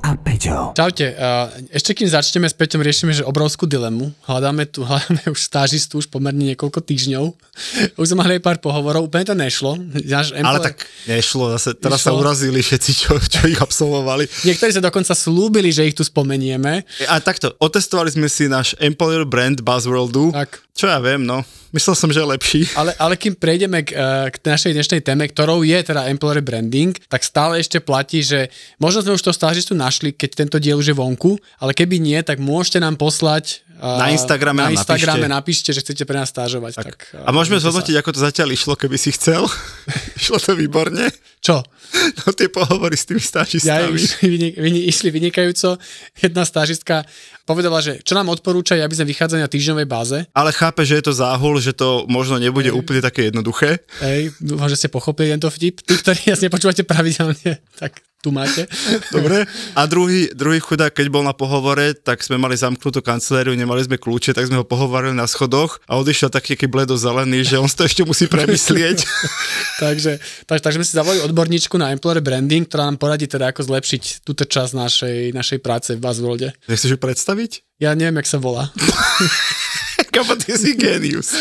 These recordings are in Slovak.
a Peťo. Čaute, ešte kým začneme s Peťom, riešime, že obrovskú dilemu. Hľadáme tu, hľadáme už stážistu už pomerne niekoľko týždňov. Už sme mali aj pár pohovorov, úplne to nešlo. Náš Ale tak nešlo, zase teraz sa Nešlo. urazili všetci, čo, čo ich absolvovali. Niektorí sa dokonca slúbili, že ich tu spomenieme. A takto, otestovali sme si náš employer brand Buzzworldu. Tak. Čo ja viem, no. Myslel som, že je lepší. Ale, ale kým prejdeme k, eh, k našej dnešnej téme, ktorou je teda employer branding, tak stále ešte platí, že možno sme už to stážistu našli, keď tento diel už je vonku, ale keby nie, tak môžete nám poslať Na Instagrame na Instagrame napíšte. napíšte, že chcete pre nás stážovať. Tak, eh, A môžeme zhodnotiť, ako to zatiaľ išlo, keby si chcel. išlo to výborne. Čo? No tie pohovory s tými Ja stážistami. išli, vynik, vynik, išli vynikajúco. Jedna stážistka povedala, že čo nám odporúča, aby sme vychádzali na týždňovej báze. Ale chápe, že je to záhul, že to možno nebude úplne také jednoduché. Hej, dúfam, že ste pochopili tento vtip. Tí, ktorí nás nepočúvate pravidelne, tak tu máte. Dobre. A druhý, druhý chudák, keď bol na pohovore, tak sme mali zamknutú kanceláriu, nemali sme kľúče, tak sme ho pohovorili na schodoch a odišiel taký aký bledo zelený, že on to ešte musí premyslieť. takže, takže, takže sme si zavolali odborníčku na employer branding, ktorá nám poradí teda, ako zlepšiť túto časť našej, našej práce v Buzzworlde. Nechceš ju predstaviť? Ja neviem, jak sa volá. Kamo, ty si genius.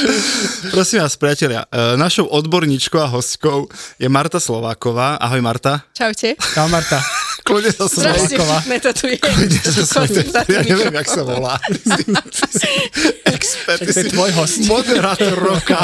Prosím vás, priatelia, e, našou odborníčkou a hostkou je Marta Slováková. Ahoj Marta. Čaute. Čau Marta. Kľudne sa Strašne Slováková. metatuje. Ja neviem, jak sa volá. Expert, to je tvoj host. Moderátor roka.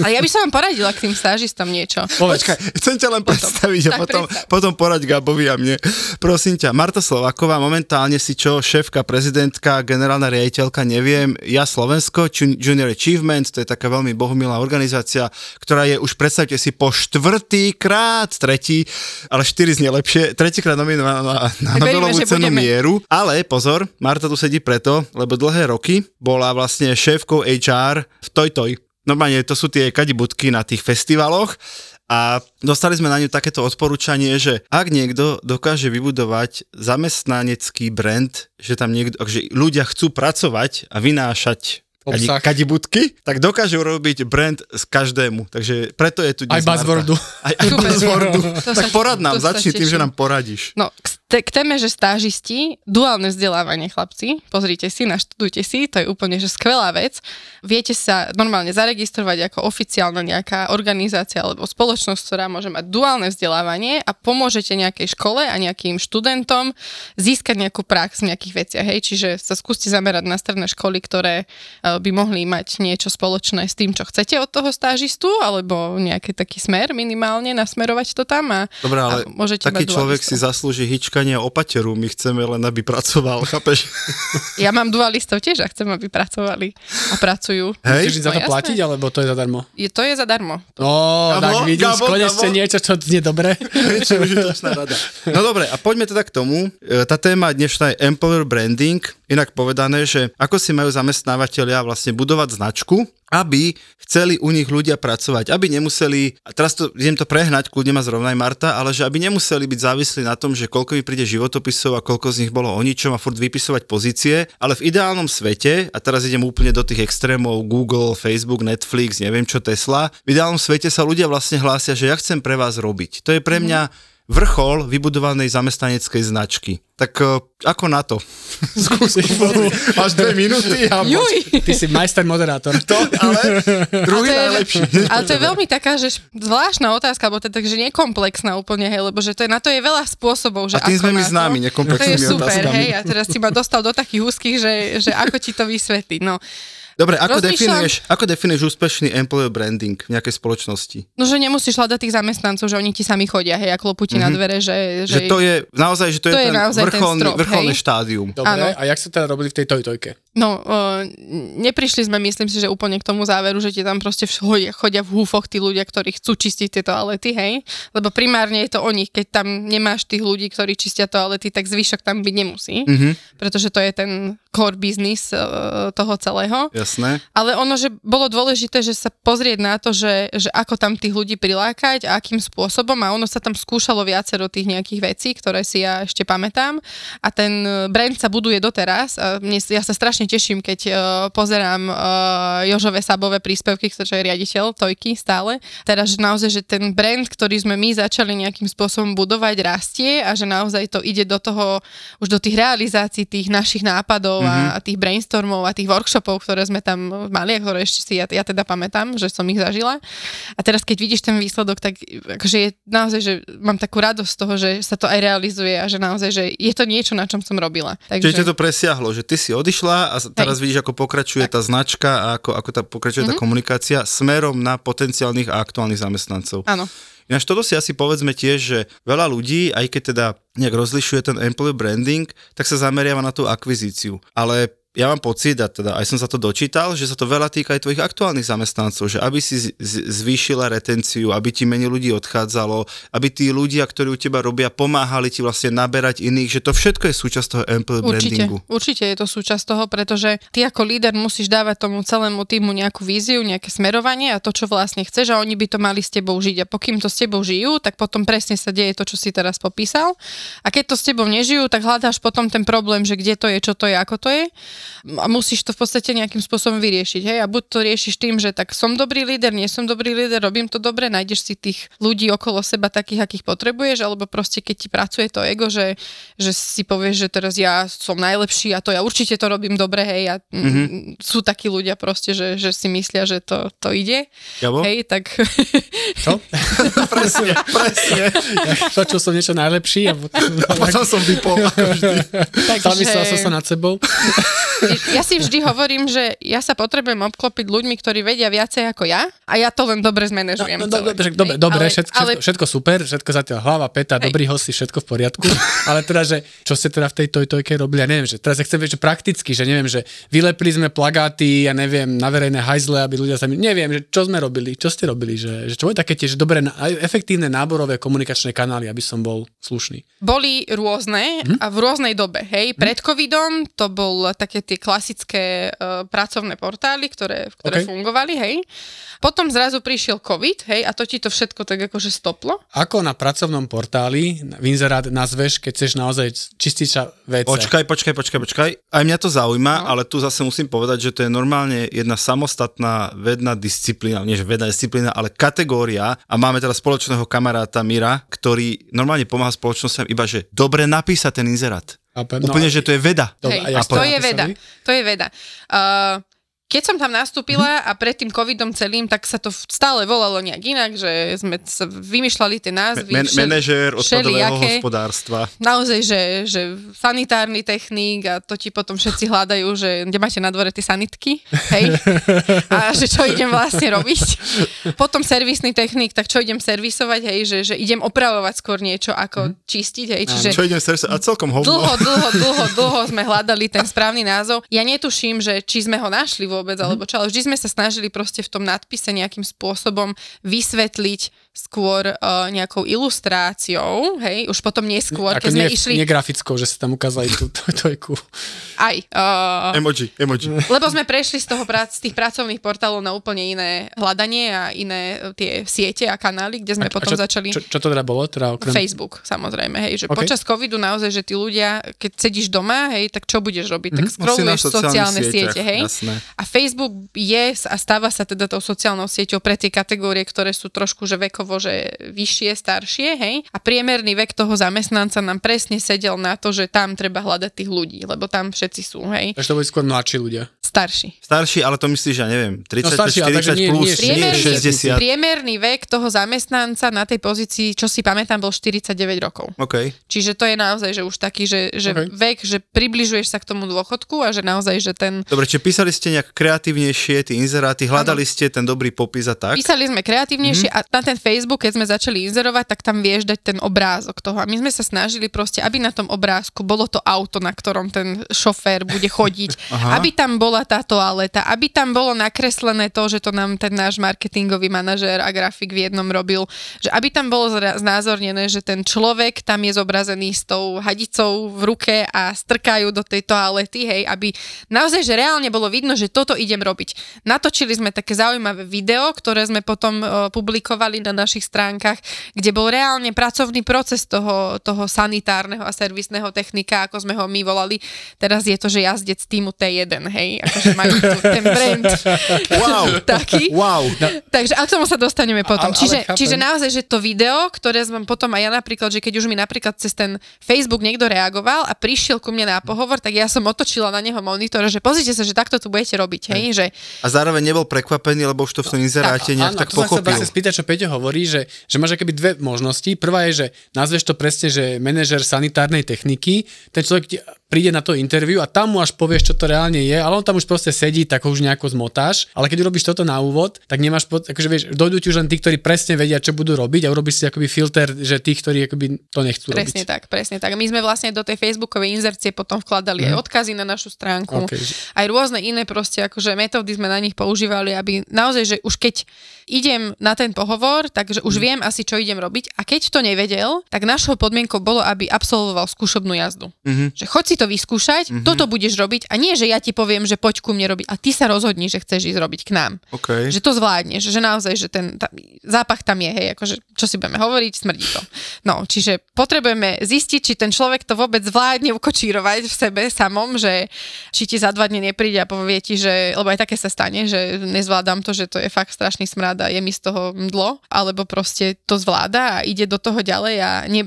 Ale ja by som vám poradila k tým stážistom niečo. Počkaj, chcem ťa len predstaviť a potom, predstav. potom porať Gabovi a mne. Prosím ťa, Marta Slováková, momentálne si čo, šéfka, prezidentka, generálna riaditeľka, neviem, ja Slovensko, Jun- Junior Achievement, to je taká veľmi bohumilá organizácia, ktorá je už, predstavte si, po štvrtý krát, tretí, ale štyri znie lepšie, tretíkrát nominovaná na, na Tak veríme, Nobelovú cenu budeme. mieru. Ale pozor, Marta tu sedí preto, lebo dlhé roky bola vlastne šéfkou HR v Toj Toj. Normálne to sú tie kadibudky na tých festivaloch a dostali sme na ňu takéto odporúčanie, že ak niekto dokáže vybudovať zamestnanecký brand, že tam niekto, že ľudia chcú pracovať a vynášať kadi, Obsah. kadibudky, tak dokáže urobiť brand z každému. Takže preto je tu Aj dnes Marta. Buzzwordu. Aj, aj. Buzzwordu. Tak porad nám, začni tým, že nám poradíš. No, k, k téme, že stážisti, duálne vzdelávanie, chlapci, pozrite si, naštudujte si, to je úplne že skvelá vec. Viete sa normálne zaregistrovať ako oficiálna nejaká organizácia alebo spoločnosť, ktorá môže mať duálne vzdelávanie a pomôžete nejakej škole a nejakým študentom získať nejakú prax v nejakých veciach. Hej? Čiže sa skúste zamerať na stredné školy, ktoré eh, by mohli mať niečo spoločné s tým, čo chcete od toho stážistu, alebo nejaký taký smer minimálne, nasmerovať to tam a, Dobre, ale a môžete taký človek si zaslúži hyčkanie o pateru, my chceme len, aby pracoval, chápeš? Ja mám dualistov tiež a chcem, aby pracovali a pracujú. Hej? Musíš za to No jasné. platiť, alebo to je zadarmo? Je, to je zadarmo. No, Gabo, tak vidíš, Gabo, konečne Gabo. niečo, čo znie dobre. Niečo užitočná rada. No dobre, a poďme teda k tomu. E, Tá téma dnešná je employer branding, inak povedané, že ako si majú zamestnávateľia vlastne budovať značku, aby chceli u nich ľudia pracovať, aby nemuseli, a teraz to, idem to prehnať, kľudne ma zrovnaj Marta, ale že aby nemuseli byť závislí na tom, že koľko mi príde životopisov a koľko z nich bolo o ničom a furt vypisovať pozície, ale v ideálnom svete, a teraz idem úplne do tých extrémov Google, Facebook, Netflix, neviem čo, Tesla, v ideálnom svete sa ľudia vlastne hlásia, že ja chcem pre vás robiť. To je pre mňa vrchol vybudovanej zamestnaneckej značky. Tak e, ako na to? Skús Máš dve minúty a Juj! Ty si majster moderátor. to, ale druhý A to je- najlepší. Ale to je veľmi taká, že zvláštna otázka, alebo to je takže nekomplexná úplne, hej, lebo že to je, na to je veľa spôsobov, že A tým ako sme my na to. známi, To nekomplexnými je super, otázkami. hej, a teraz si ma dostal do takých úzkých, že, že ako ti to vysvetliť, no. Dobre, ako Rozmýšľam- definuješ, ako definuješ úspešný employer branding v nejakej spoločnosti? No, že nemusíš hľadať tých zamestnancov, že oni ti sami chodia, hej, a klopú ti mm-hmm. na dvere, že... Že to je naozaj, že to, To je, je ten naozaj ten vrcholný, strop, vrcholné hej? štádium. Dobre, Áno. a jak sa teda robili v tej tojtojke? No, uh, neprišli sme, myslím si, že úplne k tomu záveru, že ti tam proste chodia, chodia v húfoch tí ľudia, ktorí chcú čistiť tie toalety, hej? Lebo primárne je to o nich. Keď tam nemáš tých ľudí, ktorí čistia toalety, tak zvyšok tam byť nemusí. Mhm, Pretože to je ten core business uh, toho celého. jasné. Ale ono, že bolo dôležité, že sa pozrieť na to, že, že ako tam tých ľudí prilákať a akým spôsobom a ono sa tam skúšalo viacero tých nejakých vecí, ktoré si ja ešte pamätám a ten eh, brand sa buduje doteraz a mne, ja sa strašne teším, keď uh, pozerám uh, Jožové Sabové príspevky, ktorý je riaditeľ Tojky stále. Teraz, že naozaj, že ten brand, ktorý sme my začali nejakým spôsobom budovať, rastie a že naozaj to ide do toho, už do tých realizácií tých našich nápadov mm-hmm. a, a tých brainstormov a tých workshopov, ktoré sme tam mali a ktoré ešte si ja, ja teda pamätám, že som ich zažila. A teraz, keď vidíš ten výsledok, tak akože je naozaj, že mám takú radosť z toho, že sa to aj realizuje a že naozaj, že je to niečo, na čom som robila. Takže... Čiže to presiahlo, že ty si odišla a s- teraz vidíš, ako pokračuje tá značka a ako, ako tá pokračuje Mhm. tá komunikácia smerom na potenciálnych a aktuálnych zamestnancov. Áno. Ináč toto si asi povedzme tiež, že veľa ľudí, aj keď teda nejak rozlišuje ten employee branding, tak sa zameriava na tú akvizíciu. Ale ja mám pocit, a teda aj som sa to dočítal, že sa to veľa týka aj tvojich aktuálnych zamestnancov, že aby si z- z- zvýšila retenciu, aby ti menej ľudí odchádzalo, aby tí ľudia, ktorí u teba robia, pomáhali ti vlastne naberať iných, že to všetko je súčasť toho employee Určite, brandingu. určite je to súčasť toho, pretože ty ako líder musíš dávať tomu celému týmu nejakú víziu, nejaké smerovanie a to, čo vlastne chceš a oni by to mali s tebou žiť. A pokým to s tebou žijú, tak potom presne sa deje to, čo si teraz popísal. A keď to s tebou nežijú, tak hľadáš potom ten problém, že kde to je, čo to je, ako to je. A musíš to v podstate nejakým spôsobom vyriešiť. Hej? A buď to riešiš tým, že tak som dobrý líder, nie som dobrý líder, robím to dobre, nájdeš si tých ľudí okolo seba takých, akých potrebuješ, alebo proste keď ti pracuje to ego, že, že si povieš, že teraz ja som najlepší a to ja určite to robím dobre, hej, a mm-hmm. sú takí ľudia proste, že, že si myslia, že to, to ide, Gabo? hej, tak Čo? presne, presne. Ja počul som niečo najlepší a potom, A potom som vypol, ako vždy. zamyslel som sa nad sebou. Ja si vždy hovorím, že ja sa potrebujem obklopiť ľuďmi, ktorí vedia viacej ako ja a ja to len dobre zmanéžujem. No, celé. dobre, dobre, Hej, dobre ale- všetko, ale všetko, super, všetko zatiaľ hlava, peta, Hej. dobrý hosti, všetko v poriadku. Ale teda, že čo ste teda v tej tojtojke robili, ja neviem, že teraz ja chcem vedieť, že prakticky, že neviem, že vylepili sme plagáty, ja neviem, na verejné hajzle, aby ľudia sa mi, neviem, že čo sme robili, čo ste robili, že, že čo je také tiež dobré, efektívne náborové komunikačné kanály, aby som bol slušný. boli rôzne Mhm. a v rôznej dobe, hej. Pred covidom to bol také tie klasické uh, pracovné portály, ktoré, ktoré OK. fungovali, hej. Potom zrazu prišiel covid, hej, a to ti to všetko tak akože stoplo. Ako na pracovnom portáli v inzerát nazveš, keď chceš naozaj čistiť sa WC? Počkaj, počkaj, počkaj, počkaj. Aj mňa to zaujíma, no. ale tu zase musím povedať, že to je normálne jedna samostatná vedná disciplína, nie že vedná disciplína, ale kategória a máme teda spoločného kamaráta Mira, ktorý normálne pomáha spoločnosťam iba, že dobre napísať ten inzerát. Chápem, Úplne, že to je veda. Dobre, hej, a jak to je veda. To je veda. Uh, keď som tam nastúpila Mhm. a pred tým covidom celým, tak sa to stále volalo nejak inak, že sme sa vymýšľali tie názvy. Men- manažér odpadového hospodárstva. naozaj, že, že sanitárny technik a to ti potom všetci hľadajú, že kde máte na dvore tie sanitky, hej? A že čo idem vlastne robiť. Potom servisný technik, tak čo idem servisovať, hej? Že, že idem opravovať skôr niečo ako čistiť, hej? Čiže Čo idem sa a celkom hovno. dlho, dlho, dlho, dlho sme hľadali ten správny názov. Ja netuším, že či sme ho našli vôbec, alebo čo, ale vždy sme sa snažili proste v tom nadpise nejakým spôsobom vysvetliť skôr uh, nejakou ilustráciou, hej, už potom neskôr, Ako keď sme nie, išli nie grafickou, že sa tam ukázali tú tojku. aj, uh, Emoji, emoji. lebo sme prešli z, toho prác, z tých pracovných portálov na úplne iné hľadanie a iné uh, tie siete a kanály, kde sme A- a potom čo, začali... Čo, čo to teda bolo? Teda okrem... Facebook, samozrejme, hej, že OK. okay. počas covidu naozaj, že tí ľudia, keď sedíš doma, hej, tak čo budeš robiť? Tak Mhm. Scrolluješ sociálne sieťach, siete, hej? jasné. A Facebook je a stáva sa teda tou sociálnou sieťou pre tie kategórie, ktoré sú trošku že vekovo vekovo, že vyššie, staršie, hej, a priemerný vek toho zamestnanca nám presne sedel na to, že tam treba hľadať tých ľudí, lebo tam všetci sú, hej, Takže to boli skôr mladší ľudia. starší. Starší, ale to myslíš, ja neviem, 35, starší, ale 40 takže nie- plus, nie- nie, Priemerný, 60. priemerný vek toho zamestnanca na tej pozícii, čo si pamätám, bol 49 rokov. OK. Čiže to je naozaj, že už taký, že, že Ok. vek, že približuješ sa k tomu dôchodku a že naozaj, že ten... Dobre, čiže písali ste nejak kreatívnejšie tie inzeráty, hľadali ste ten dobrý popis a tak? Písali sme kreatívnejšie Mhm. a na ten Facebook, keď sme začali inzerovať, tak tam vieš dať ten obrázok toho. A my sme sa snažili proste, aby na tom obrázku bolo to auto, na ktorom ten šofér bude chodiť, Aha. aby tam bola tá toaleta, aby tam bolo nakreslené to, že to nám ten náš marketingový manažér a grafik v jednom robil, že aby tam bolo zra- znázornené, že ten človek tam je zobrazený s tou hadicou v ruke a strkajú do tej toalety, hej, aby naozaj, že reálne bolo vidno, že toto idem robiť. Natočili sme také zaujímavé video, ktoré sme potom uh, publikovali na našich stránkach, kde bol reálne pracovný proces toho, toho sanitárneho a servisného technika, ako sme ho my volali. Teraz je to, že jazdec týmu T1, hej, akože majú tu ten brand Wow. taký. Wow. Takže a k tomu sa dostaneme potom. Ale- ale čiže, chápem. čiže naozaj, že to video, ktoré som potom aj ja napríklad, že keď už mi napríklad cez ten Facebook niekto reagoval a prišiel ku mne na pohovor, tak ja som otočila na neho monitor, že pozrite sa, že takto tu budete robiť, hej, že A zároveň nebol prekvapený, lebo už to v tom inzeráte nejak Áno, tak sa pochopil. vlastne spýtať, čo Peťo hovorí, že, že máš akoby dve možnosti. Prvá je, že nazveš to presne, že manažer sanitárnej techniky, ten človek ti príde na to interview a tam mu až povieš, čo to reálne je, ale on tam už proste sedí, tak ho už nejako zmotáš. Ale keď urobíš toto na úvod, tak nemáš, pod, akože vieš, dojdú ti už len tí, ktorí presne vedia, čo budú robiť a urobíš si akoby filter, že tých, ktorí akoby to nechcú presne robiť. tak, presne tak. My sme vlastne do tej Facebookovej inzercie potom vkladali aj odkazy na našu stránku, OK. aj rôzne iné proste akože metódy sme na nich používali, aby naozaj, že už keď idem na ten pohovor, takže už viem asi, čo idem robiť a keď to nevedel, tak našou podmienkou bolo, aby absolvoval skúšobnú jazdu. Že choď si to vyskúšať, toto budeš robiť a nie, že ja ti poviem, že poď ku mne robiť a ty sa rozhodni, že chceš ísť robiť k nám. OK. Že to zvládneš, že naozaj, že ten tá, zápach tam je, hej, akože čo si budeme hovoriť, smrdí to. No, čiže potrebujeme zistiť, či ten človek to vôbec zvládne ukočírovať v sebe samom, že či ti za dva dní nepríde a povie ti, že, lebo aj také sa stane, že nezvládam to, že to je fakt strašný smrad a je mi z toho mdlo, alebo proste to zvláda a ide do toho ďalej a ne,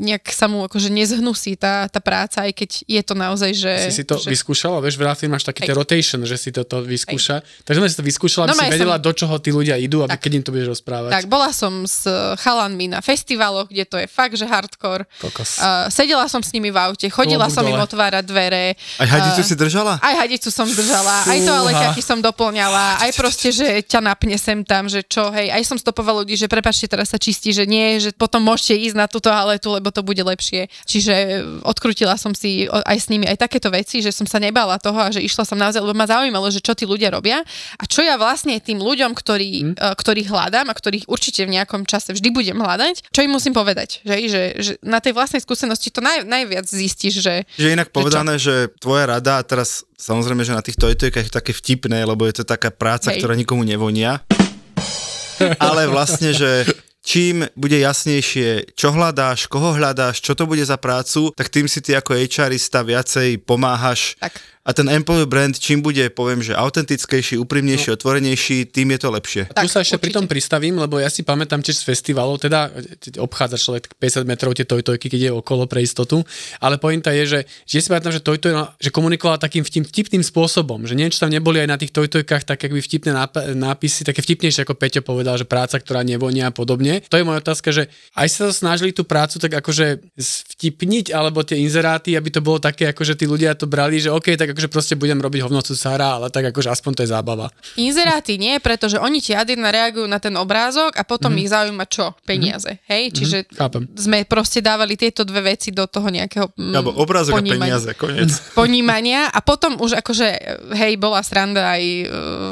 nejak sa mu akože nezhnusí tá, tá práca, aj keď je to naozaj, že... Si si to že... vyskúšala, vieš, veľa firm máš taký ten rotation, že si to, to vyskúša. Takže sme si to vyskúšala, aby No, si aj vedela, som- do čoho tí ľudia idú, aby Tak. keď im to budeš rozprávať. Tak, bola som s chalanmi na festivaloch, kde to je fakt, že hardcore. Kokos. Uh, sedela som s nimi v aute, chodila Klobúk som im dole. otvárať dvere. Aj hadicu a- si držala? Aj hadicu som držala, aj to ale aký som doplňala, aj proste, že ťa napne sem tam, že čo, hej, aj som stopovala ľudí, že prepačte, teraz sa čistí, že nie, že potom môžete ísť na tú toaletu, lebo to bude lepšie. Čiže odkrutila som si aj s nimi aj takéto veci, že som sa nebala toho a že išla som naozaj, lebo ma zaujímalo, že čo tí ľudia robia a čo ja vlastne tým ľuďom, ktorí, uh, ktorých hľadám a ktorých určite v nejakom čase vždy budem hľadať, čo im musím povedať, že, že, že na tej vlastnej skúsenosti to naj, najviac zistíš, že Že inak povedané, že tvoja rada, a teraz samozrejme, že na tých tojtojkách je také vtipné, lebo je to taká práca, Hej. ktorá nikomu nevonia. Ale vlastne, že čím bude jasnejšie, čo hľadáš, koho hľadáš, čo to bude za prácu, tak tým si ty ako HRista viacej pomáhaš. tak. A ten employer brand, čím bude, poviem, že autentickejší, úprimnejší, otvorenejší, tým je to lepšie. A tu Tak, sa ešte pri tom pristavím, lebo ja si pamätám tiež z festivalov, teda obchádza človek 50 metrov tie tojtojky, keď je okolo pre istotu, ale pointa je, že, že si pamätám, že tojtoj no, že komunikovala takým vtip, vtipným spôsobom, že neviem, či tam neboli aj na tých tojtojkách také by vtipné náp- nápisy, také vtipnejšie, ako Peťo povedal, že práca, ktorá nevonia a podobne. To je moja otázka, že aj sa to snažili tú prácu tak akože vtipniť, alebo tie inzeráty, aby to bolo také, akože tí ľudia to brali, že OK, tak akože proste budem robiť hovnocu Sara, ale tak akože aspoň to je zábava. Inzeráty nie, pretože oni ti adina reagujú na ten obrázok a potom mm-hmm. ich zaujíma čo? Peniaze. Hej? Čiže Chápem. sme proste dávali tieto dve veci do toho nejakého mm, Alebo obrázok a ponímania. peniaze, koniec. ponímania a potom už akože, hej, bola sranda aj e,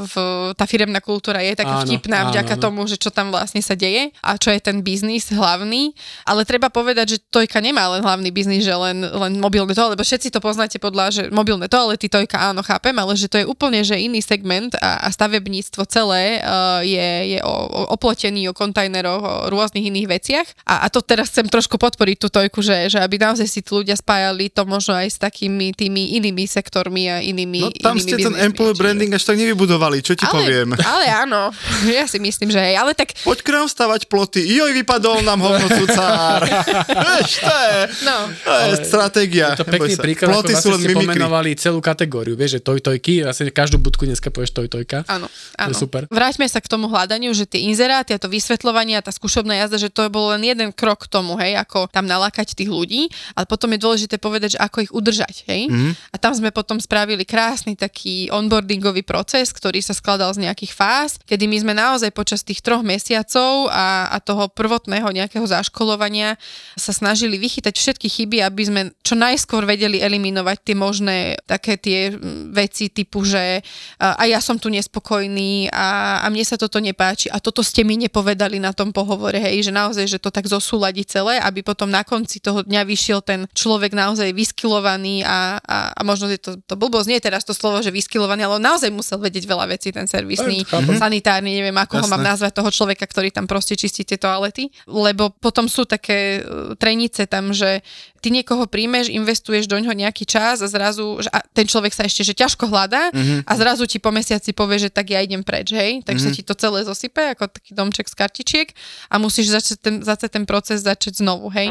v, tá firemná kultúra je taká Áno, vtipná áno, vďaka áno. tomu, že čo tam vlastne sa deje a čo je ten biznis hlavný, ale treba povedať, že Tojka nemá len hlavný biznis, že len, len mobilné to, lebo všetci to poznáte podľa, že mobilné to, toalety, tojka, áno, chápem, ale že to je úplne, že iný segment a, a stavebníctvo celé uh, je, je o, o, oplotený o kontajneroch, o rôznych iných veciach. A, a to teraz chcem trošku podporiť tú tojku, že, že aby naozaj si tí ľudia spájali to možno aj s takými tými inými sektormi a inými No tam inými ste ten employer čiže- branding až tak nevybudovali, čo ti ale, poviem. Ale áno, ja si myslím, že hej, ale tak Poď k nám stavať ploty. Joj, vypadol nám hovno cucár. Vieš, to je, no. to je stratégia. Je to pekný príklad, Ploty ako vlastne ste mimikry. pomenovali celú kategóriu. Vieš, že toj tojky, vlastne každú budku dneska povieš toj tojka. Áno, To áno. je super. Vráťme sa k tomu hľadaniu, že tie inzeráty a to vysvetľovanie a tá skúšobná jazda, že to bol len jeden krok k tomu, hej, ako tam nalákať tých ľudí, ale potom je dôležité povedať, že ako ich udržať, hej. Mm-hmm. A tam sme potom spravili krásny taký onboardingový proces, ktorý sa skladal z nejakých fáz, kedy my sme naozaj počas tých troch mesiacov a, a toho prvotného nejakého zaškolovania sa snažili vychytať všetky chyby, aby sme čo najskôr vedeli eliminovať tie možné také tie mm, veci typu, že a, ja som tu nespokojný a, a mne sa toto nepáči a toto ste mi nepovedali na tom pohovore, hej, že naozaj, že to tak zosúľadi celé, aby potom na konci toho dňa vyšiel ten človek naozaj vyskilovaný a, a, a možno je to, to blbosť, nie je teraz to slovo, že vyskilovaný, ale on naozaj musel vedieť veľa vecí, ten servisný, chápem. sanitárny, neviem ako ho mám nazvať, toho človeka, ktorý tam proste čistí tie toalety, lebo potom sú také e, trenice tam, že ty niekoho príjmeš, investuješ do ňoho nejaký čas a zrazu, že a ten človek sa ešte že ťažko hľadá Mhm. a zrazu ti po mesiaci povie, že tak ja idem preč, hej, tak sa ti to celé zosype ako taký domček z kartičiek a musíš začať ten, začať ten proces začať znovu, hej.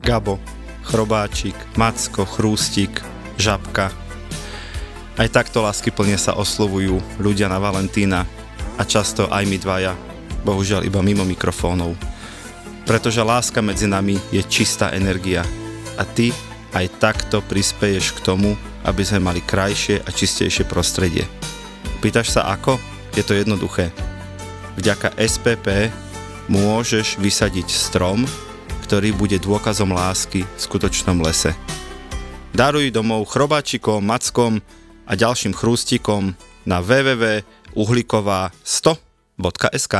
Gabo, Chrobáčik, Macko, Chrústik, Žabka. Aj takto láskyplne sa oslovujú ľudia na Valentína a často aj my dvaja, bohužiaľ iba mimo mikrofónov. Pretože láska medzi nami je čistá energia a ty aj takto prispeješ k tomu, aby sme mali krajšie a čistejšie prostredie. Pýtaš sa ako? Je to jednoduché. Vďaka SPP môžeš vysadiť strom, ktorý bude dôkazom lásky v skutočnom lese. Daruj domov chrobáčikom, mackom a ďalším chrústikom na www.uhliková100.sk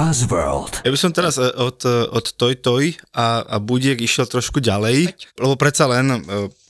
Buzzworld. Ja by som teraz e, od, e, od Toj Toj a, a Budiek išiel trošku ďalej, lebo predsa len e,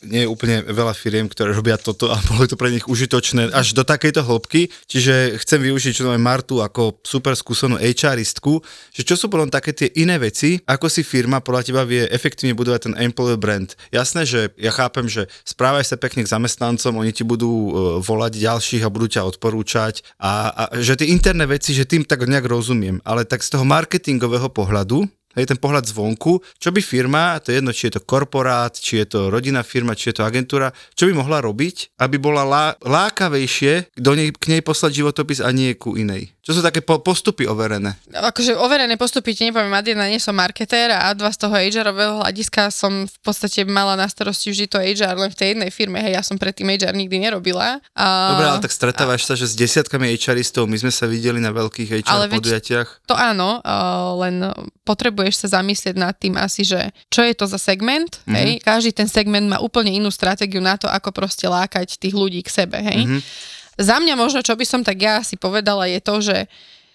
nie je úplne veľa firiem, ktoré robia toto a bolo to pre nich užitočné až do takejto hĺbky, čiže chcem využiť čo Martu ako super skúsenú HRistku, že čo sú potom také tie iné veci, ako si firma podľa teba vie efektívne budovať ten employer brand. Jasné, že ja chápem, že správaj sa pekne k zamestnancom, oni ti budú e, volať ďalších a budú ťa odporúčať a, a že tie interné veci, že tým tak nejak rozumiem, ale tak z toho marketingového pohľadu, Hej, ten pohľad zvonku, čo by firma, to je jedno, či je to korporát, či je to rodinná firma, či je to agentúra, čo by mohla robiť, aby bola lá, lákavejšie do nej, k nej poslať životopis a nie ku inej. Čo sú také po, postupy overené? Akože overené postupy ti nepoviem, ad jedna nie som marketér a ad dva z toho HR-ového hľadiska som v podstate mala na starosti vždy to HR len v tej jednej firme, hej, ja som predtým HR nikdy nerobila. A, Dobre, ale tak stretávaš sa, že s desiatkami HRistov, my sme sa videli na veľkých HR Ale podujatiach. To áno, uh, len potrebuješ sa zamyslieť nad tým asi, že čo je to za segment, mm-hmm. hej, každý ten segment má úplne inú stratégiu na to, ako proste lákať tých ľudí k sebe, hej. Mm-hmm. Za mňa možno, čo by som tak ja si povedala, je to, že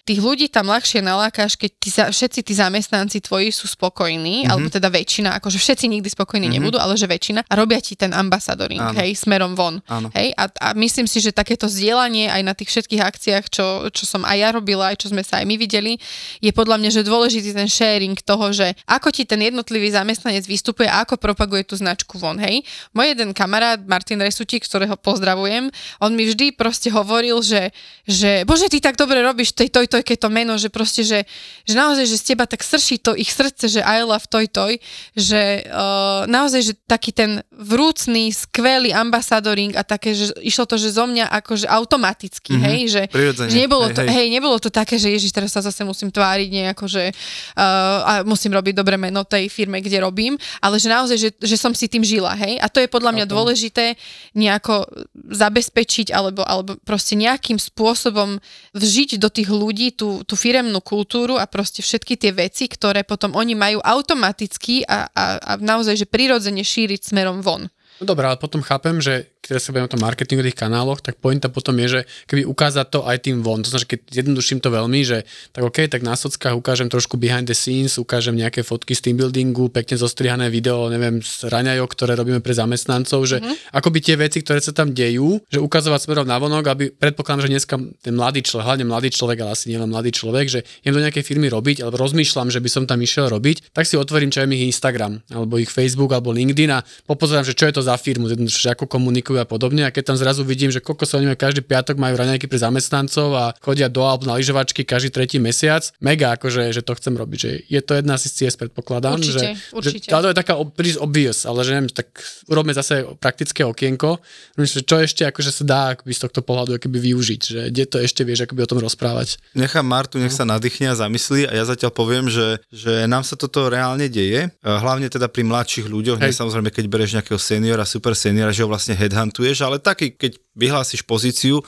tých ľudí tam ľahšie nalákaš, keď tí, všetci tí zamestnanci tvoji sú spokojní, mm-hmm. alebo teda väčšina, akože všetci nikdy spokojní mm-hmm. nebudú, ale že väčšina a robia ti ten ambasadoring, Áno. hej, smerom von. Áno. Hej, a, a myslím si, že takéto zdieľanie aj na tých všetkých akciách, čo, čo som aj ja robila, aj čo sme sa aj my videli, je podľa mňa, že dôležitý ten sharing toho, že ako ti ten jednotlivý zamestnanec vystupuje a ako propaguje tú značku von, hej. Môj jeden kamarát, Martin Resutík, ktorého pozdravujem, on mi vždy proste hovoril, že, že bože, ty tak dobre robíš tej toj tojke to meno, že proste, že, že naozaj, že z teba tak srší to ich srdce, že I love toj toj, že uh, naozaj, že taký ten vrúcný, skvelý ambasadoring a také, že išlo to, že zo mňa akože automaticky, mm-hmm. hej, že, Prirodzene. že nebolo Hej, to, hej. hej, nebolo to také, že ježiš, teraz sa zase musím tváriť nejako, že uh, a musím robiť dobré meno tej firme, kde robím, ale že naozaj, že, že som si tým žila, hej, a to je podľa mňa dôležité nejako zabezpečiť alebo, alebo proste nejakým spôsobom vžiť do tých ľudí tú, tú firemnú kultúru a proste všetky tie veci, ktoré potom oni majú automaticky a, a, a naozaj, že prirodzene šíriť smerom von. No dobré, ale potom chápem, že ktoré sa bavíme o tom marketingu tých kanáloch, tak pointa potom je, že keby ukázať to aj tým von. To znamená, že keď jednoduším to veľmi, že tak OK, tak na sockách ukážem trošku behind the scenes, ukážem nejaké fotky z team buildingu, pekne zostrihané video, neviem, z raňajok, ktoré robíme pre zamestnancov, že mm-hmm. ako by tie veci, ktoré sa tam dejú, že ukazovať smerom na vonok, aby predpokladám, že dneska ten mladý človek, hlavne mladý človek, ale asi nielen mladý človek, že idem do nejakej firmy robiť, alebo rozmýšľam, že by som tam išiel robiť, tak si otvorím čo je ich Instagram, alebo ich Facebook, alebo LinkedIn a popozerám, že čo je to za firmu, že ako komunikujú a podobne. A keď tam zrazu vidím, že koľko sa oni každý piatok majú raňajky pre zamestnancov a chodia do Alp na lyžovačky každý tretí mesiac, mega akože, že to chcem robiť. Že je to jedna z ciest, predpokladám. Určite, že, určite. Že, to je taká príliš obvious, ale že neviem, tak urobme zase praktické okienko. Myslím, čo ešte akože sa dá akoby z tohto pohľadu akoby využiť, že kde to ešte vieš akoby o tom rozprávať. Nechám Martu, nech sa nadýchne a zamyslí a ja zatiaľ poviem, že, že nám sa toto reálne deje, hlavne teda pri mladších ľuďoch, nie samozrejme, keď bereš nejakého seniora, super seniora, že ho vlastne headhuntuješ, ale taký, keď vyhlásiš pozíciu,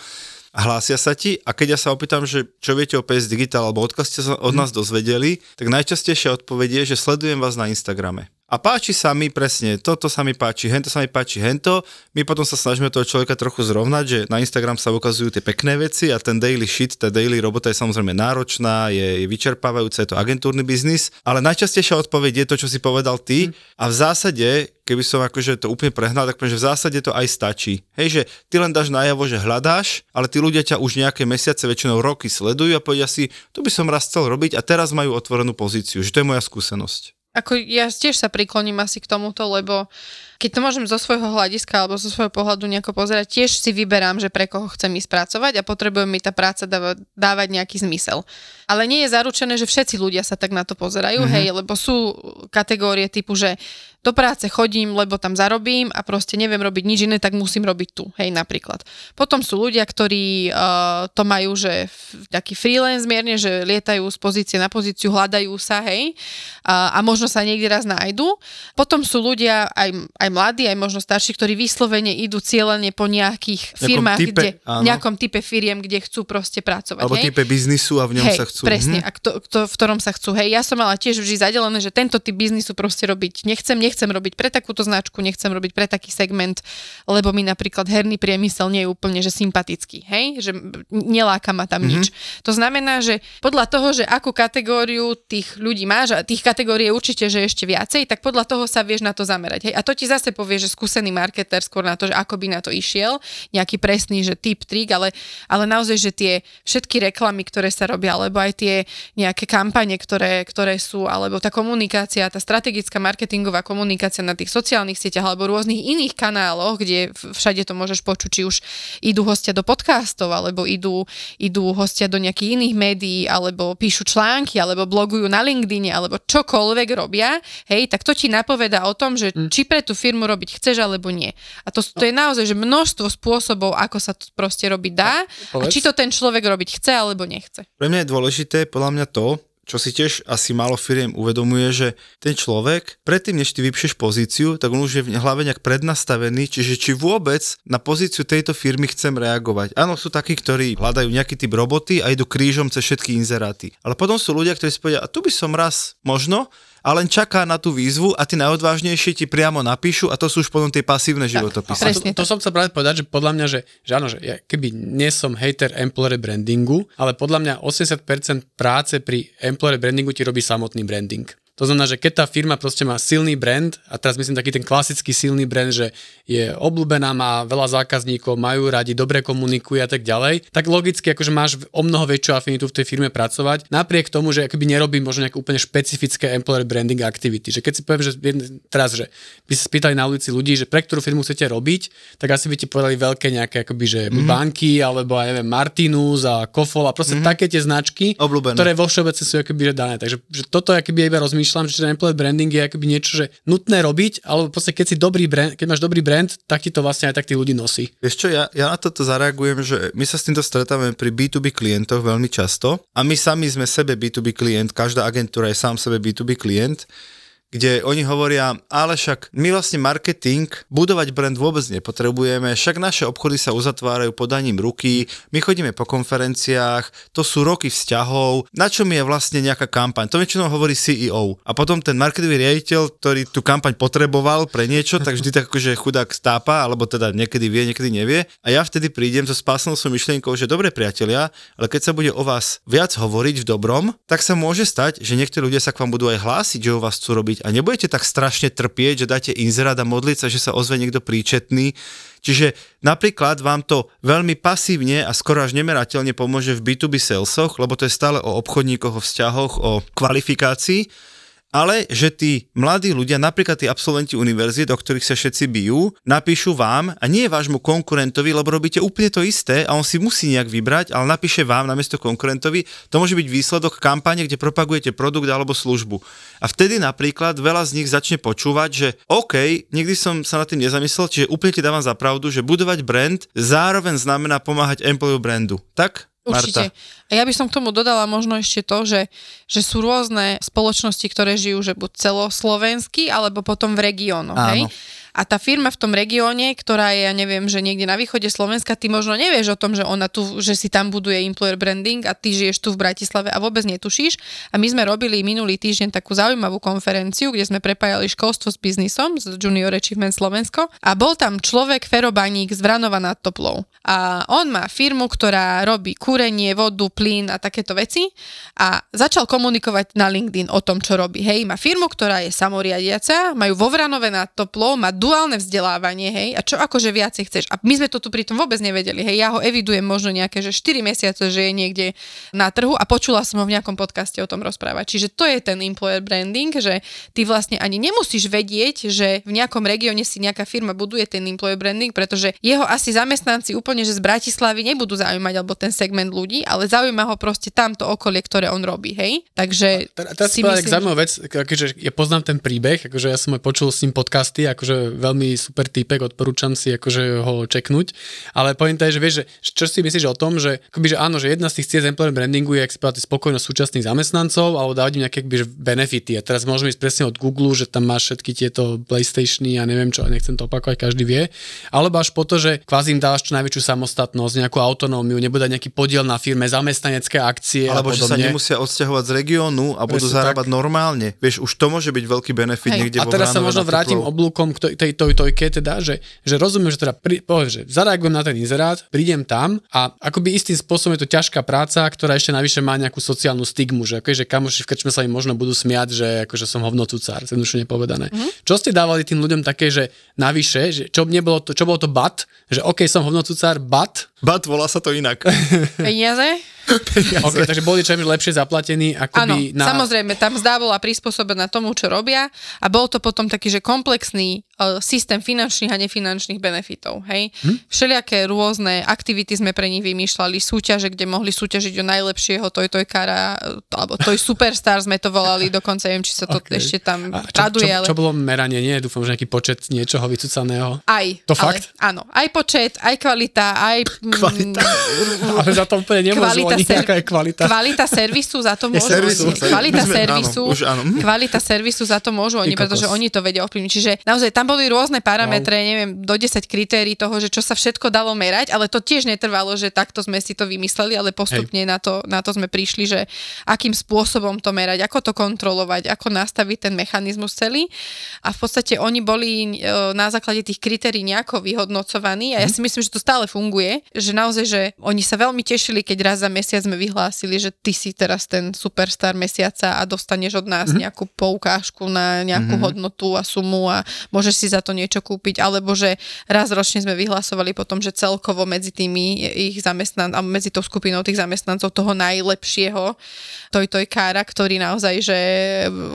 hlásia sa ti a keď ja sa opýtam, že čo viete o PS Digital alebo odkiaľ ste sa od nás dozvedeli, tak najčastejšia odpovedie je, že sledujem vás na Instagrame. A páči sa mi presne, toto sa mi páči, hento sa mi páči, hento. My potom sa snažíme toho človeka trochu zrovnať, že na Instagram sa ukazujú tie pekné veci a ten daily shit, tá daily robota je samozrejme náročná, je, je vyčerpávajúca, je to agentúrny biznis, ale najčastejšia odpoveď je to, čo si povedal ty a v zásade, keby som akože to úplne prehnal, tak poviem, že v zásade to aj stačí. Hej, že ty len dáš najavo, že hľadáš, ale tí ľudia ťa už nejaké mesiace, väčšinou roky sledujú a povedia si, tu by som raz chcel robiť a teraz majú otvorenú pozíciu, že to je moja skúsenosť. Ako ja tiež sa prikloním asi k tomuto, lebo keď to môžem zo svojho hľadiska alebo zo svojho pohľadu nejako pozerať, tiež si vyberám, že pre koho chcem ísť pracovať a potrebujem mi tá práca dáva, dávať nejaký zmysel. Ale nie je zaručené, že všetci ľudia sa tak na to pozerajú, mm-hmm. hej, lebo sú kategórie typu, že do práce chodím, lebo tam zarobím a proste neviem robiť nič iné, tak musím robiť tu, hej, napríklad. Potom sú ľudia, ktorí uh, to majú, že taký freelance mierne, že lietajú z pozície na pozíciu, hľadajú sa, hej, a, a možno sa niekde raz nájdu. Potom sú ľudia, aj, aj mladí, aj možno starší, ktorí vyslovene idú cieľene po nejakých firmách, type, kde, áno. nejakom type firiem, kde chcú proste pracovať, Alebo hej. type biznisu a v ňom Hej, sa chcú. Presne, Mhm. a kto, kto, v ktorom sa chcú. Hej, ja som mala tiež vždy zadelené, že tento typ biznisu proste robiť nechcem, nechcem robiť pre takúto značku, nechcem robiť pre taký segment, lebo mi napríklad herný priemysel nie je úplne že sympatický, hej, že neláka ma tam mm-hmm. nič. To znamená, že podľa toho, že akú kategóriu tých ľudí máš, a tých kategórií je určite, že ešte viacej, tak podľa toho sa vieš na to zamerať. Hej. A to ti zase povie, že skúsený marketer skôr na to, že ako by na to išiel, nejaký presný, že tip, trik, ale, ale naozaj, že tie všetky reklamy, ktoré sa robia, alebo aj tie nejaké kampane, ktoré, ktoré sú, alebo tá komunikácia, tá strategická marketingová komunikácia na tých sociálnych sieťach alebo rôznych iných kanáloch, kde všade to môžeš počuť, či už idú hostia do podcastov, alebo idú, idú hostia do nejakých iných médií, alebo píšu články, alebo blogujú na LinkedIne, alebo čokoľvek robia, hej, tak to ti napoveda o tom, že či pre tú firmu robiť chceš, alebo nie. A to, to je naozaj, že množstvo spôsobov, ako sa to proste robiť dá a či to ten človek robiť chce, alebo nechce. Pre mňa je dôležité, podľa mňa to, čo si tiež asi málo firiem uvedomuje, že ten človek, predtým než ty vypšeš pozíciu, tak on už je v hlave nejak prednastavený, čiže či vôbec na pozíciu tejto firmy chcem reagovať. Áno, sú takí, ktorí hľadajú nejaký typ roboty a idú krížom cez všetky inzeráty. Ale potom sú ľudia, ktorí si povedia, a tu by som raz možno, a len čaká na tú výzvu a tí najodvážnejší ti priamo napíšu a to sú už potom tie pasívne životopisy. presne to, to som chcel práve povedať, že podľa mňa, že, že áno, že ja keby nie som hater employer brandingu, ale podľa mňa 80% práce pri employer brandingu ti robí samotný branding. To znamená, že keď tá firma proste má silný brand, a teraz myslím taký ten klasický silný brand, že je obľúbená, má veľa zákazníkov, majú radi, dobre komunikuje a tak ďalej, tak logicky akože máš o mnoho väčšiu afinitu v tej firme pracovať, napriek tomu, že akoby nerobí možno nejaké úplne špecifické employer branding activity. Že keď si poviem, že teraz, že by sa spýtali na ulici ľudí, že pre ktorú firmu chcete robiť, tak asi by ti povedali veľké nejaké akoby, že Mhm. mm-hmm. banky, alebo ja neviem, Martinus a Kofol a proste mm-hmm. také tie značky. Obľúbené. ktoré vo všeobecne sú akoby že dané. Takže že toto akoby iba rozmýšľam, že ten employer branding je akoby niečo, že nutné robiť, alebo proste keď si dobrý brand, keď máš dobrý brand, tak ti to vlastne aj tak tí ľudí nosí. Vieš čo, ja, ja na toto zareagujem, že my sa s týmto stretávame pri B2B klientoch veľmi často a my sami sme sebe B2B klient, každá agentúra je sám sebe B2B klient, kde oni hovoria, ale však my vlastne marketing, budovať brand vôbec nepotrebujeme, však naše obchody sa uzatvárajú podaním ruky, my chodíme po konferenciách, to sú roky vzťahov, na čo mi je vlastne nejaká kampaň. To väčšinou hovorí CEO. A potom ten marketový riaditeľ, ktorý tú kampaň potreboval pre niečo, tak vždy tak akože chudák stápa, alebo teda niekedy vie, niekedy nevie. A ja vtedy prídem so spásnou myšlienkou, že dobre priatelia, ale keď sa bude o vás viac hovoriť v dobrom, tak sa môže stať, že niektorí ľudia sa k vám budú aj hlásiť, že o vás chcú robiť a nebudete tak strašne trpieť, že dáte inzerát a modliť sa, že sa ozve niekto príčetný. Čiže napríklad vám to veľmi pasívne a skoro až nemerateľne pomôže v B2B salesoch, lebo to je stále o obchodníkoch, o vzťahoch, o kvalifikácii ale že tí mladí ľudia, napríklad tí absolventi univerzít, do ktorých sa všetci bijú, napíšu vám a nie vášmu konkurentovi, lebo robíte úplne to isté a on si musí nejak vybrať, ale napíše vám namiesto konkurentovi. To môže byť výsledok kampane, kde propagujete produkt alebo službu. A vtedy napríklad veľa z nich začne počúvať, že OK, nikdy som sa nad tým nezamyslel, čiže úplne ti dávam za pravdu, že budovať brand zároveň znamená pomáhať employee brandu. Tak? Určite. Marta. A ja by som k tomu dodala možno ešte to, že, že sú rôzne spoločnosti, ktoré žijú že buď celoslovensky, alebo potom v regiónoch. Hej? A tá firma v tom regióne, ktorá je, ja neviem, že niekde na východe Slovenska, ty možno nevieš o tom, že ona tu, že si tam buduje employer branding a ty žiješ tu v Bratislave a vôbec netušíš. A my sme robili minulý týždeň takú zaujímavú konferenciu, kde sme prepájali školstvo s biznisom, z Junior Achievement Slovensko a bol tam človek Fero Baník z Vranova nad Toplou. A on má firmu, ktorá robí kúrenie, vodu, plyn a takéto veci a začal komunikovať na LinkedIn o tom, čo robí. Hej, má firmu, ktorá je samoriadiaca, majú vo Vranove nad Toplou, má duálne vzdelávanie, hej, a čo akože viacej chceš. A my sme to tu pritom vôbec nevedeli, hej, ja ho evidujem možno nejaké, že 4 mesiace, že je niekde na trhu a počula som ho v nejakom podcaste o tom rozprávať. Čiže to je ten employer branding, že ty vlastne ani nemusíš vedieť, že v nejakom regióne si nejaká firma buduje ten employer branding, pretože jeho asi zamestnanci úplne, že z Bratislavy nebudú zaujímať, alebo ten segment ľudí, ale zaujíma ho proste tamto okolie, ktoré on robí, hej. Takže Teraz si myslím, zaujímavú vec, akože ja poznám ten príbeh, akože ja som počul s ním podcasty, akože veľmi super týpek, odporúčam si akože ho čeknúť. Ale pointa je, že vieš, že, čo si myslíš o tom, že, akoby, že áno, že jedna z tých ciest employer brandingu je exploatovať spokojnosť súčasných zamestnancov alebo dávať im nejaké akoby, benefity. A teraz môžeme ísť presne od Google, že tam máš všetky tieto PlayStationy a neviem čo, nechcem to opakovať, každý vie. Alebo až po to, že kvázi im dávaš čo najväčšiu samostatnosť, nejakú autonómiu, nebude nejaký podiel na firme, zamestnanecké akcie. Alebo že sa nemusia odsťahovať z regiónu a budú Presne zarábať tak. normálne. Vieš, už to môže byť veľký benefit Hej. niekde A vo teraz sa možno vrátim oblúkom k tej, tej toj, tojke, teda, že, že rozumiem, že teda pri, povedz, že zareagujem na ten inzerát, prídem tam a akoby istým spôsobom je to ťažká práca, ktorá ešte navyše má nejakú sociálnu stigmu, že, okay, že kamoši v krčme sa im možno budú smiať, že akože som hovnocucár, zjednodušene povedané. Mm-hmm. Čo ste dávali tým ľuďom také, že navyše, že čo, nebolo to, čo bolo to bat, že OK, som hovnocucár, bat, Bat, volá sa to inak. peniaze? OK, takže boli čo lepšie zaplatení, Áno, akoby na... samozrejme, tam zdá bola prispôsobená tomu, čo robia a bol to potom taký, že komplexný uh, systém finančných a nefinančných benefitov, hej. Hm? Všelijaké rôzne aktivity sme pre nich vymýšľali, súťaže, kde mohli súťažiť o najlepšieho toj tojkára, uh, alebo toj superstar sme to volali, dokonca neviem, či sa to OK. ešte tam A čo, traduje, čo, ale... čo bolo meranie, nie? Dúfam, že nejaký počet niečoho vycucaného. Aj. To ale, fakt? Áno, aj počet, aj kvalita, aj... Kvalita. Mm, Ale za to úplne nemôžu oni, ser- aká je kvalita. Kvalita servisu za to môžu servisu, oni. ser- Kvalita sme- servisu, áno, už áno. Hm. kvalita servisu za to môžu oni, pretože oni to vedia ovplyvniť. Čiže naozaj tam boli rôzne parametre, neviem, do 10 kritérií toho, že čo sa všetko dalo merať, ale to tiež netrvalo, že takto sme si to vymysleli, ale postupne na to, na to sme prišli, že akým spôsobom to merať, ako to kontrolovať, ako nastaviť ten mechanizmus celý. A v podstate oni boli e, na základe tých kritérií nejako vyhodnocovaní a ja si myslím, že to stále funguje, že naozaj, že oni sa veľmi tešili, keď raz za mesiac sme vyhlásili, že ty si teraz ten superstar mesiaca a dostaneš od nás nejakú poukážku na nejakú hodnotu a sumu a môžeš si za to niečo kúpiť, alebo že raz ročne sme vyhlasovali potom, že celkovo medzi tými ich zamestnan a medzi tou skupinou tých zamestnancov toho najlepšieho toj toj kára, ktorý naozaj, že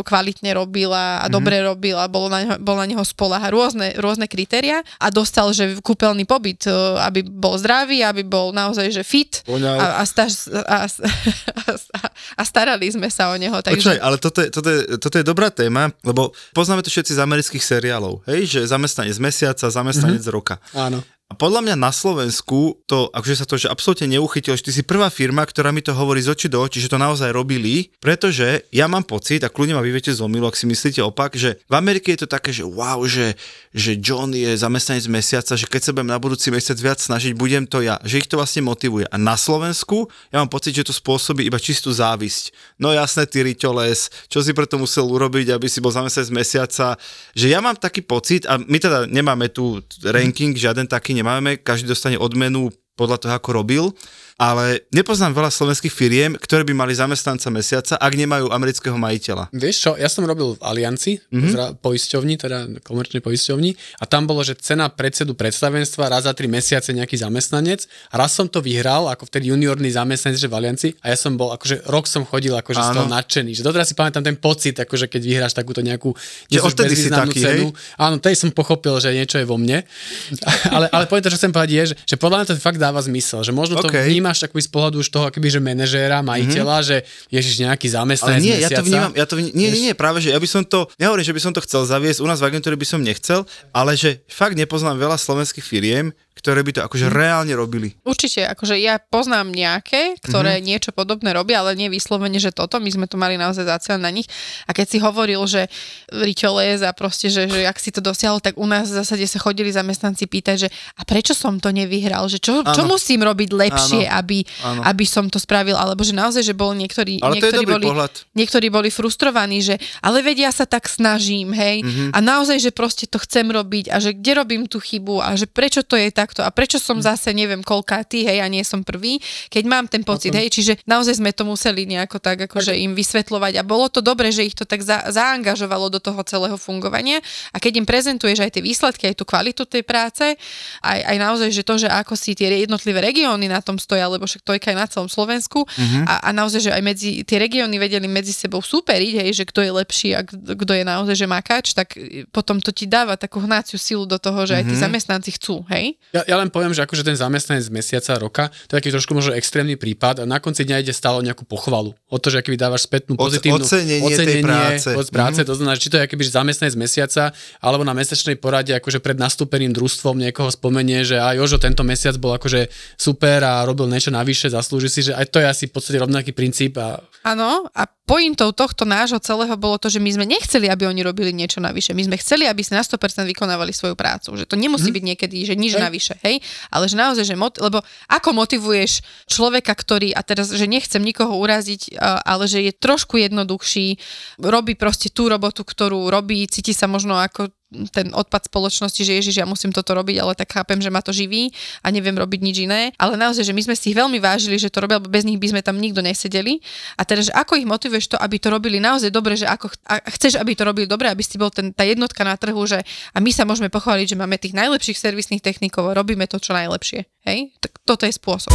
kvalitne robil a, a dobre robil a bolo na neho, bol na neho spolaha rôzne, rôzne kritéria a dostal, že kúpeľný pobyt, e, aby bol zdravý, aby bol naozaj, že fit a, a, staž, a, a, a starali sme sa o neho. Počkaj, Takže, ale toto je, toto, je, toto je dobrá téma, lebo poznáme to všetci z amerických seriálov, hej, že zamestnanec mesiaca, zamestnanec mm-hmm. roka. Áno. A podľa mňa na Slovensku to, akože sa to že absolútne neuchytilo, že ty si prvá firma, ktorá mi to hovorí z očí do očí, že to naozaj robili, pretože ja mám pocit, a kľudne ma vyviete z ak si myslíte opak, že v Amerike je to také, že wow, že, že John je zamestnanec mesiaca, že keď sa budem na budúci mesiac viac snažiť, budem to ja, že ich to vlastne motivuje. A na Slovensku ja mám pocit, že to spôsobí iba čistú závisť. No jasné, ty riťoles, čo si preto musel urobiť, aby si bol zamestnanec mesiaca, že ja mám taký pocit, a my teda nemáme tu ranking, žiaden taký nemáme, každý dostane odmenu podľa toho, ako robil, ale nepoznám veľa slovenských firiem, ktoré by mali zamestnanca mesiaca, ak nemajú amerického majiteľa. Vieš čo, ja som robil v Alianci, mm-hmm. poisťovni, teda komerčnej poisťovni a tam bolo, že cena predsedu predstavenstva raz za tri mesiace nejaký zamestnanec a raz som to vyhral ako vtedy juniorný zamestnanec že v Alianci a ja som bol, akože rok som chodil akože z toho nadšený, že doteraz si pamätám ten pocit, akože keď vyhráš takúto nejakú odtedy si taký, cenu. Hej? Áno, tej som pochopil, že niečo je vo mne. ale, ale povedať, čo chcem povedať je, že, že podľa mňa to fakt dáva zmysel, že možno to Okay. Vnímaš akoby z pohľadu už toho akoby, že manažéra, majiteľa, mm-hmm. že ježiš nejaký Ale zamestnanec nie, ja to vnímam, ja to vnímam, nie, nie, nie, práve, že ja by som to, nehovorím, že by som to chcel zaviesť, u nás v agentúre by som nechcel, ale že fakt nepoznám veľa slovenských firiem, ktoré by to akože Mhm. reálne robili. Určite, akože ja poznám nejaké, ktoré Mhm. mm-hmm. niečo podobné robia, ale nie vyslovene, že toto, my sme to mali naozaj zaciel na nich. A keď si hovoril, že riťoles a proste, že, že ak si to dosiahol, tak u nás v zásade sa chodili zamestnanci pýtať, že a prečo som to nevyhral, že čo, čo musím robiť lepšie, Áno. aby, Áno. aby som to spravil, alebo že naozaj, že bol niektorí, Ale niektorí, boli, pohľad. niektorí boli frustrovaní, že ale vedia sa tak snažím, hej, Mhm. mm-hmm. a naozaj, že proste to chcem robiť a že kde robím tú chybu a že prečo to je takto a prečo som Mhm. zase neviem koľkátý, hej, a nie som prvý, keď mám ten pocit, hej, čiže naozaj sme to museli nejako tak akože im vysvetľovať a bolo to dobre, že ich to tak za, zaangažovalo do toho celého fungovania a keď im prezentuješ aj tie výsledky, aj tú kvalitu tej práce, aj, aj naozaj, že to, že ako si tie jednotlivé regióny na tom stoja, lebo však to je aj na celom Slovensku Mhm. a, a naozaj, že aj medzi tie regióny vedeli medzi sebou súperiť, hej, že kto je lepší a kto je naozaj, že makáč, tak potom to ti dáva takú hnáciu silu do toho, že aj Mhm. tí zamestnanci chcú, hej? Ja, ja len poviem, že akože ten zamestnanec z mesiaca, roka, to je taký trošku možno extrémny prípad a na konci dňa ide stále o nejakú pochvalu. O to, že aký dávaš spätnú pozitívnu ocenenie tej práce. od práce. To znamená, že či to je akýby že zamestnanec mesiaca, alebo na mesačnej porade akože pred nastúpeným družstvom niekoho spomenie, že a Jožo, tento mesiac bol akože super a robil niečo navyše, zaslúži si, že aj to je asi v podstate rovnaký princíp a Áno, a pointou tohto nášho celého bolo to, že my sme nechceli, aby oni robili niečo navyše. My sme chceli, aby si na 100% vykonávali svoju prácu. Že to nemusí byť niekedy, že nič Hej. navyše, hej? Ale že naozaj, že mot- lebo ako motivuješ človeka, ktorý, a teraz, že nechcem nikoho uraziť, a- ale že je trošku jednoduchší, robí proste tú robotu, ktorú robí, cíti sa možno ako ten odpad spoločnosti, že ježiš, ja musím toto robiť, ale tak chápem, že ma to živí a neviem robiť nič iné. Ale naozaj, že my sme si ich veľmi vážili, že to robia, lebo bez nich by sme tam nikto nesedeli. A teraz, že ako ich motivuješ to, aby to robili naozaj dobre, že ako a chceš, aby to robili dobre, aby si bol ten, tá jednotka na trhu, že a my sa môžeme pochváliť, že máme tých najlepších servisných technikov a robíme to čo najlepšie. Hej? Tak toto je spôsob.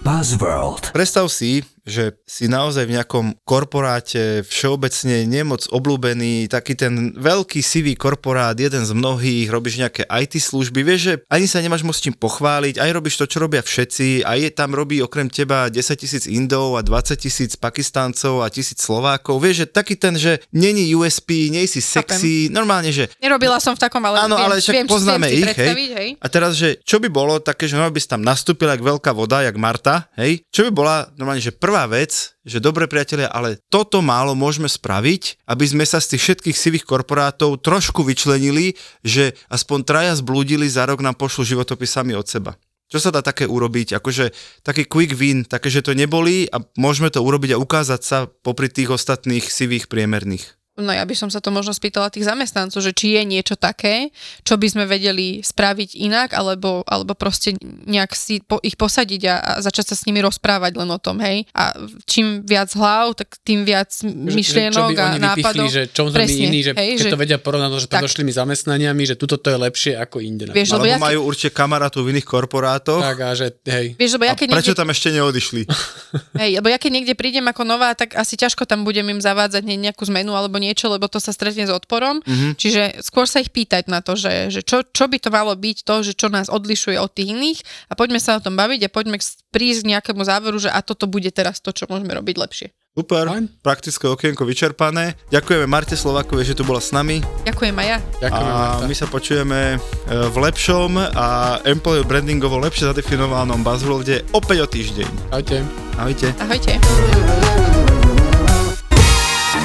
Buzzworld. Predstav si, že si naozaj v nejakom korporáte všeobecne nemoc obľúbený, taký ten veľký sivý korporát, jeden z mnohých, robíš nejaké IT služby, vieš, že ani sa nemáš moc čím pochváliť, aj robíš to, čo robia všetci, aj je tam robí okrem teba 10 tisíc Indov a 20 tisíc Pakistáncov a tisíc Slovákov, vieš, že taký ten, že není USP, nie si sexy, normálne, že Nerobila som v takom, ale Áno, viem, ale však viem, poznáme viem ich, hej. hej. A teraz, že čo by bolo také, že normálne by si tam nastúpila jak veľká voda, jak Marta, hej? Čo by bola normálne, že prvá vec, že dobre priatelia, ale toto málo môžeme spraviť, aby sme sa z tých všetkých sivých korporátov trošku vyčlenili, že aspoň traja zblúdili, za rok nám pošlu životopis sami od seba. Čo sa dá také urobiť? Akože taký quick win, také, že to neboli a môžeme to urobiť a ukázať sa popri tých ostatných sivých priemerných. No ja by som sa to možno spýtala tých zamestnancov, že či je niečo také, čo by sme vedeli spraviť inak, alebo, alebo proste nejak si po, ich posadiť a, a začať sa s nimi rozprávať len o tom, hej. A čím viac hlav, tak tým viac že, myšlienok čo by a nápadov. vypichli, že čo sme Presne, iní, že hej, keď že- to vedia porovnať Tak. predošlými zamestnaniami, že tuto to je lepšie ako inde. Vieš, lebo Alebo ja, ke- majú určite kamarátov v iných korporátoch. tak a že hej. vieš, lebo ja A keď prečo niekde, tam ešte neodišli? hej, lebo ja keď niekde prídem ako nová, tak asi ťažko tam budem im zavádzať ne- nejakú zmenu alebo niečo, lebo to sa stretne s odporom. Mm-hmm. Čiže skôr sa ich pýtať na to, že, že čo, čo by to malo byť to, že čo nás odlišuje od tých iných a poďme sa o tom baviť a poďme prísť k nejakému záveru, že a toto bude teraz to, čo môžeme robiť lepšie. Super, Fajn. praktické okienko vyčerpané. Ďakujeme Marte Slovakovej, že tu bola s nami. Ďakujem aj ja. Ďakujeme, A Marta. my sa počujeme e, v lepšom a employer brandingovo lepšie zadefinovanom buzzworlde opäť o týždeň. Ahojte. Ahojte. Ahojte.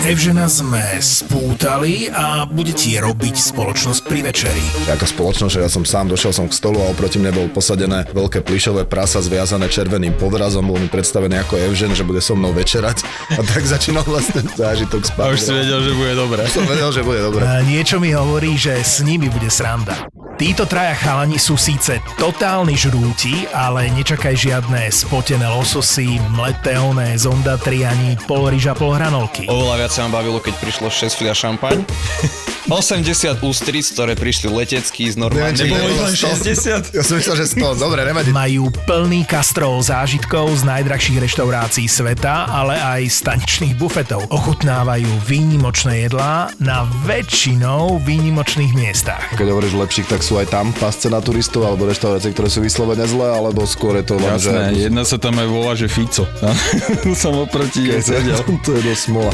Evžena sme spútali a bude ti robiť spoločnosť pri večeri. Ako spoločnosť, že ja som sám došiel som k stolu a oproti mne bol posadené veľké plišové prasa zviazané červeným podrazom, bol mi predstavený ako Evžen, že bude so mnou večerať a tak začínal vlastne zážitok spať. A už si vedel, že bude dobre. Som vedel, že bude dobre. A niečo mi hovorí, že s nimi bude sranda. Títo traja chalani sú síce totálni žrúti, ale nečakaj žiadne spotené lososy, mleté oné zondatri ani pol ryža, pol hranolky. Oveľa viac sa ma bavilo, keď prišlo 6 fľa šampaň. 80 ústric, ktoré prišli letecky z normálne. Nebolo ich nebolo len 100. 60? Ja som myslel, že 100. Dobre, nevadí. Majú plný kastrol zážitkov z najdrahších reštaurácií sveta, ale aj staničných bufetov. Ochutnávajú výnimočné jedlá na väčšinou výnimočných miestach. Keď hovoríš lepších, tak sú aj tam pasce na turistov alebo reštaurácie, ktoré sú vyslovene zlé, alebo skôr je to len, Jasné, že... jedna sa tam aj volá, že Fico. som oproti jej sedel. to je dosť smola.